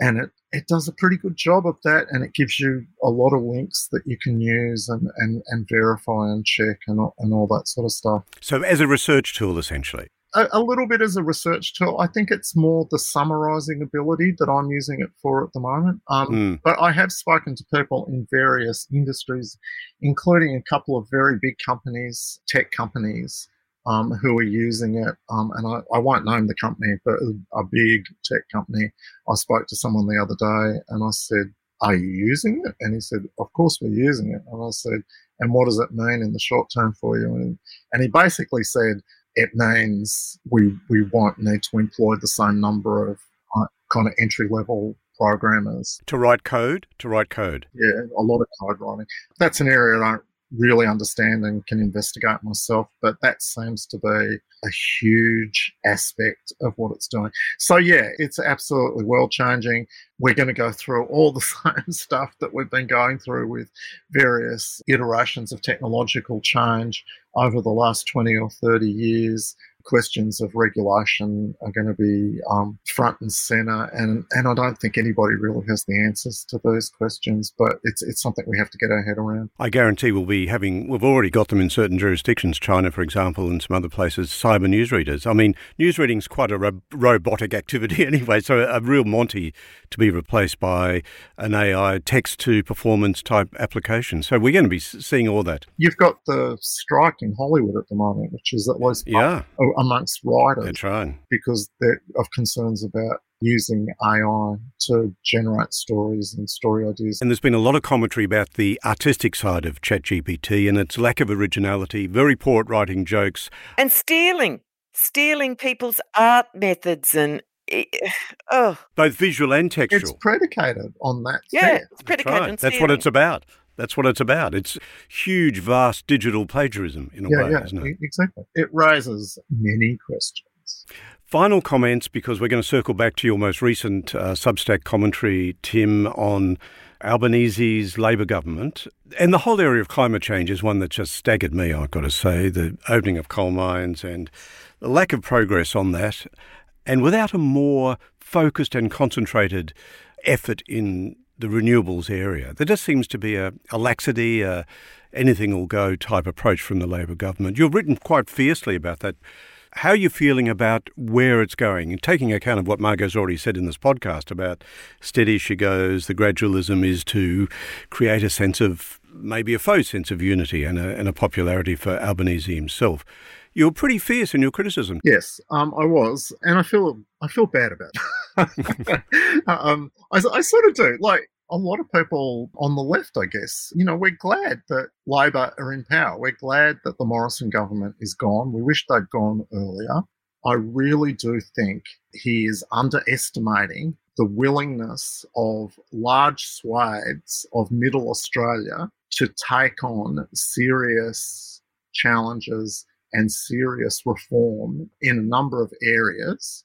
and it, it does a pretty good job of that and it gives you a lot of links that you can use and, and, and verify and check and, and all that sort of stuff. So as a research tool essentially? A, a, little bit as a research tool. I think it's more the summarizing ability that i'm using it for at the moment. Um, mm. but i have spoken to people in various industries including a couple of very big companies tech companies um, who are using it. Um, and I, I, won't name the company, but a big tech company. I spoke to someone the other day and I said, Are you using it? And he said, Of course we're using it. And I said, And what does it mean in the short term for you? And, and he basically said, It means we, we won't need to employ the same number of uh, kind of entry level programmers. To write code? To write code. Yeah, a lot of code writing. That's an area I don't really understand and can investigate myself. But that seems to be a huge aspect of what it's doing. So, yeah, it's absolutely world changing. We're going to go through all the same stuff that we've been going through with various iterations of technological change over the last 20 or 30 years questions of regulation are going to be um, front and center, and and I don't think anybody really has the answers to those questions. But it's it's something we have to get our head around. I guarantee we'll be having we've already got them in certain jurisdictions, China, for example, and some other places. Cyber newsreaders. I mean, newsreading's quite a ro- robotic activity anyway, so a real Monty to be replaced by an AI text to performance type application. So we're going to be seeing all that. You've got the strike in Hollywood at the moment, which is at least yeah uh, amongst writers. That's right. Because they're of concerns about using AI to generate stories and story ideas. And there's been a lot of commentary about the artistic side of ChatGPT and its lack of originality, very poor at writing jokes. And stealing, stealing people's art methods and oh. Both visual and textual. It's predicated on that. Yeah, it's predicated That's right. on That's what it's about. That's what it's about. It's huge, vast digital plagiarism in a yeah, way, yeah, isn't it? Exactly. It raises many questions. Final comments because we're going to circle back to your most recent uh, Substack commentary, Tim, on Albanese's Labor government. And the whole area of climate change is one that just staggered me, I've got to say. The opening of coal mines and the lack of progress on that. And without a more focused and concentrated effort in the renewables area, there just seems to be a, a laxity, a anything will go type approach from the Labor government. You've written quite fiercely about that how are you feeling about where it's going? And taking account of what Margo's already said in this podcast about steady she goes, the gradualism is to create a sense of maybe a faux sense of unity and a, and a popularity for Albanese himself. You're pretty fierce in your criticism. Yes, um, I was, and I feel I feel bad about it. um, I, I sort of do. Like a lot of people on the left, I guess, you know, we're glad that Labor are in power. We're glad that the Morrison government is gone. We wish they'd gone earlier. I really do think he is underestimating the willingness of large swathes of middle Australia to take on serious challenges and serious reform in a number of areas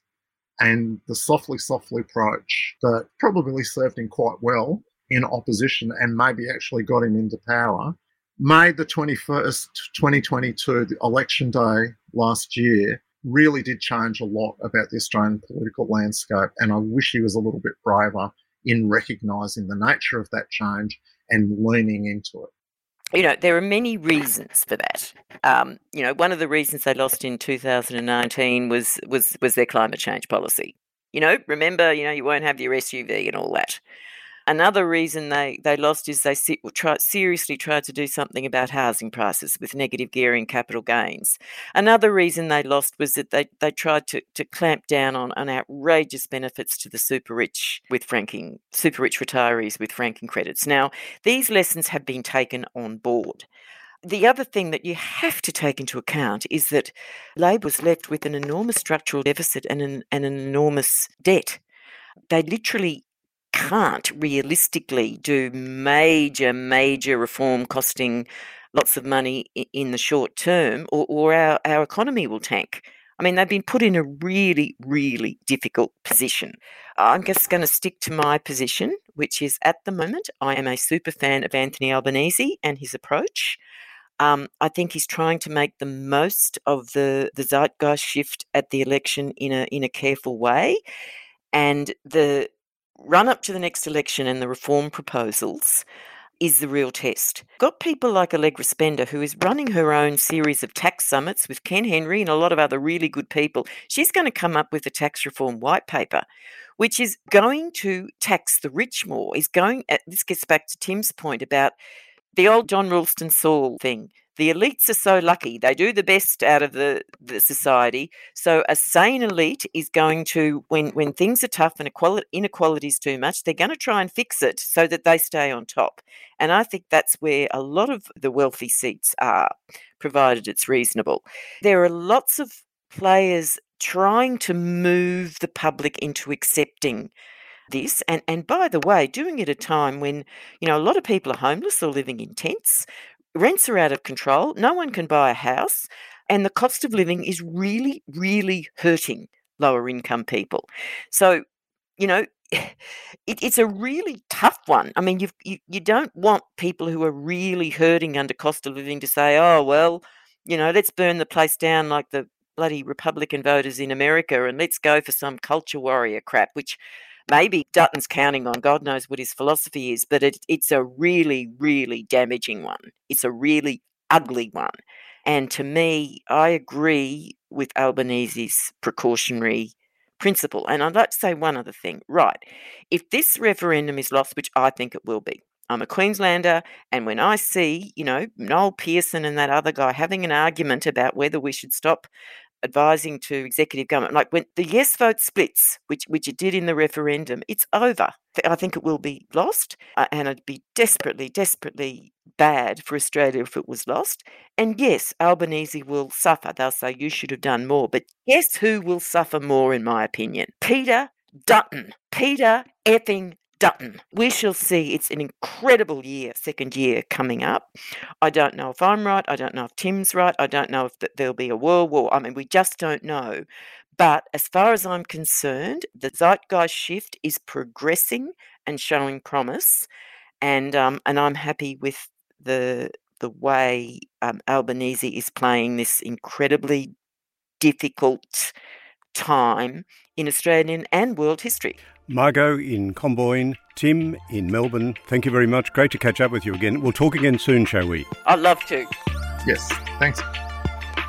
and the softly, softly approach that probably served him quite well in opposition and maybe actually got him into power. May the 21st, 2022, the election day last year, really did change a lot about the Australian political landscape. And I wish he was a little bit braver in recognising the nature of that change and leaning into it you know, there are many reasons for that. Um, you know, one of the reasons they lost in 2019 was was was their climate change policy. You know, remember, you know, you won't have your SUV and all that. Another reason they, they lost is they try, seriously tried to do something about housing prices with negative gearing capital gains. Another reason they lost was that they, they tried to, to clamp down on, on outrageous benefits to the super rich with franking, super rich retirees with franking credits. Now, these lessons have been taken on board. The other thing that you have to take into account is that Labor was left with an enormous structural deficit and an, and an enormous debt. They literally can't realistically do major, major reform costing lots of money in the short term, or, or our, our economy will tank. I mean, they've been put in a really, really difficult position. I'm just going to stick to my position, which is at the moment, I am a super fan of Anthony Albanese and his approach. Um, I think he's trying to make the most of the, the zeitgeist shift at the election in a in a careful way, and the run up to the next election and the reform proposals is the real test. Got people like Allegra Spender, who is running her own series of tax summits with Ken Henry and a lot of other really good people. She's going to come up with a tax reform white paper, which is going to tax the rich more. Is going. Uh, this gets back to Tim's point about the old John Ralston Saul thing the elites are so lucky. They do the best out of the, the society. So a sane elite is going to, when, when things are tough and equality, inequality is too much, they're going to try and fix it so that they stay on top. And I think that's where a lot of the wealthy seats are, provided it's reasonable. There are lots of players trying to move the public into accepting this and and by the way doing it at a time when you know a lot of people are homeless or living in tents rents are out of control, no one can buy a house, and the cost of living is really, really hurting lower income people. So, you know, it, it's a really tough one. I mean, you you don't want people who are really hurting under cost of living to say, "Oh well, you know, let's burn the place down like the bloody Republican voters in America, and let's go for some culture warrior crap," which maybe Dutton's counting on. God knows what his philosophy is, but it, it's a really, really damaging one. It's a really ugly one. And to me, I agree with Albanese's precautionary principle. And I'd like to say one other thing. Right. If this referendum is lost, which I think it will be, I'm a Queenslander, and when I see, you know, Noel Pearson and that other guy having an argument about whether we should stop advising to executive government, like when the yes vote splits, which which it did in the referendum, it's over. I think it will be lost, uh, and it'd be desperately, desperately bad for Australia if it was lost. And yes, Albanese will suffer. They'll say you should have done more. But guess who will suffer more, in my opinion? Peter Dutton. Peter effing Dutton. We shall see. It's an incredible year, second year coming up. I don't know if I'm right. I don't know if Tim's right. I don't know if there'll be a world war. I mean, we just don't know. But as far as I'm concerned, the zeitgeist shift is progressing and showing promise, and um, and I'm happy with the the way um, Albanese is playing this incredibly difficult time in Australian and world history. Margo in Comboyne, Tim in Melbourne, thank you very much. Great to catch up with you again. We'll talk again soon, shall we? I'd love to. Yes, thanks.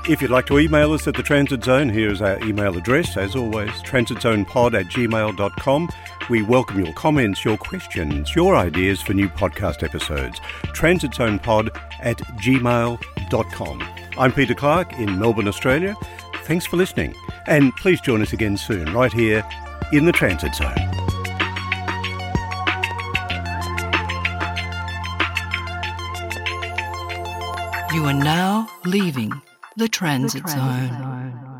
If you'd like to email us at the Transit Zone, here's our email address, as always, transitzonepod at gmail.com. We welcome your comments, your questions, your ideas for new podcast episodes. transitzonepod at gmail.com. I'm Peter Clarke in Melbourne, Australia. Thanks for listening, and please join us again soon, right here in the Transit Zone. You are now leaving the transit, the transit zone. zone.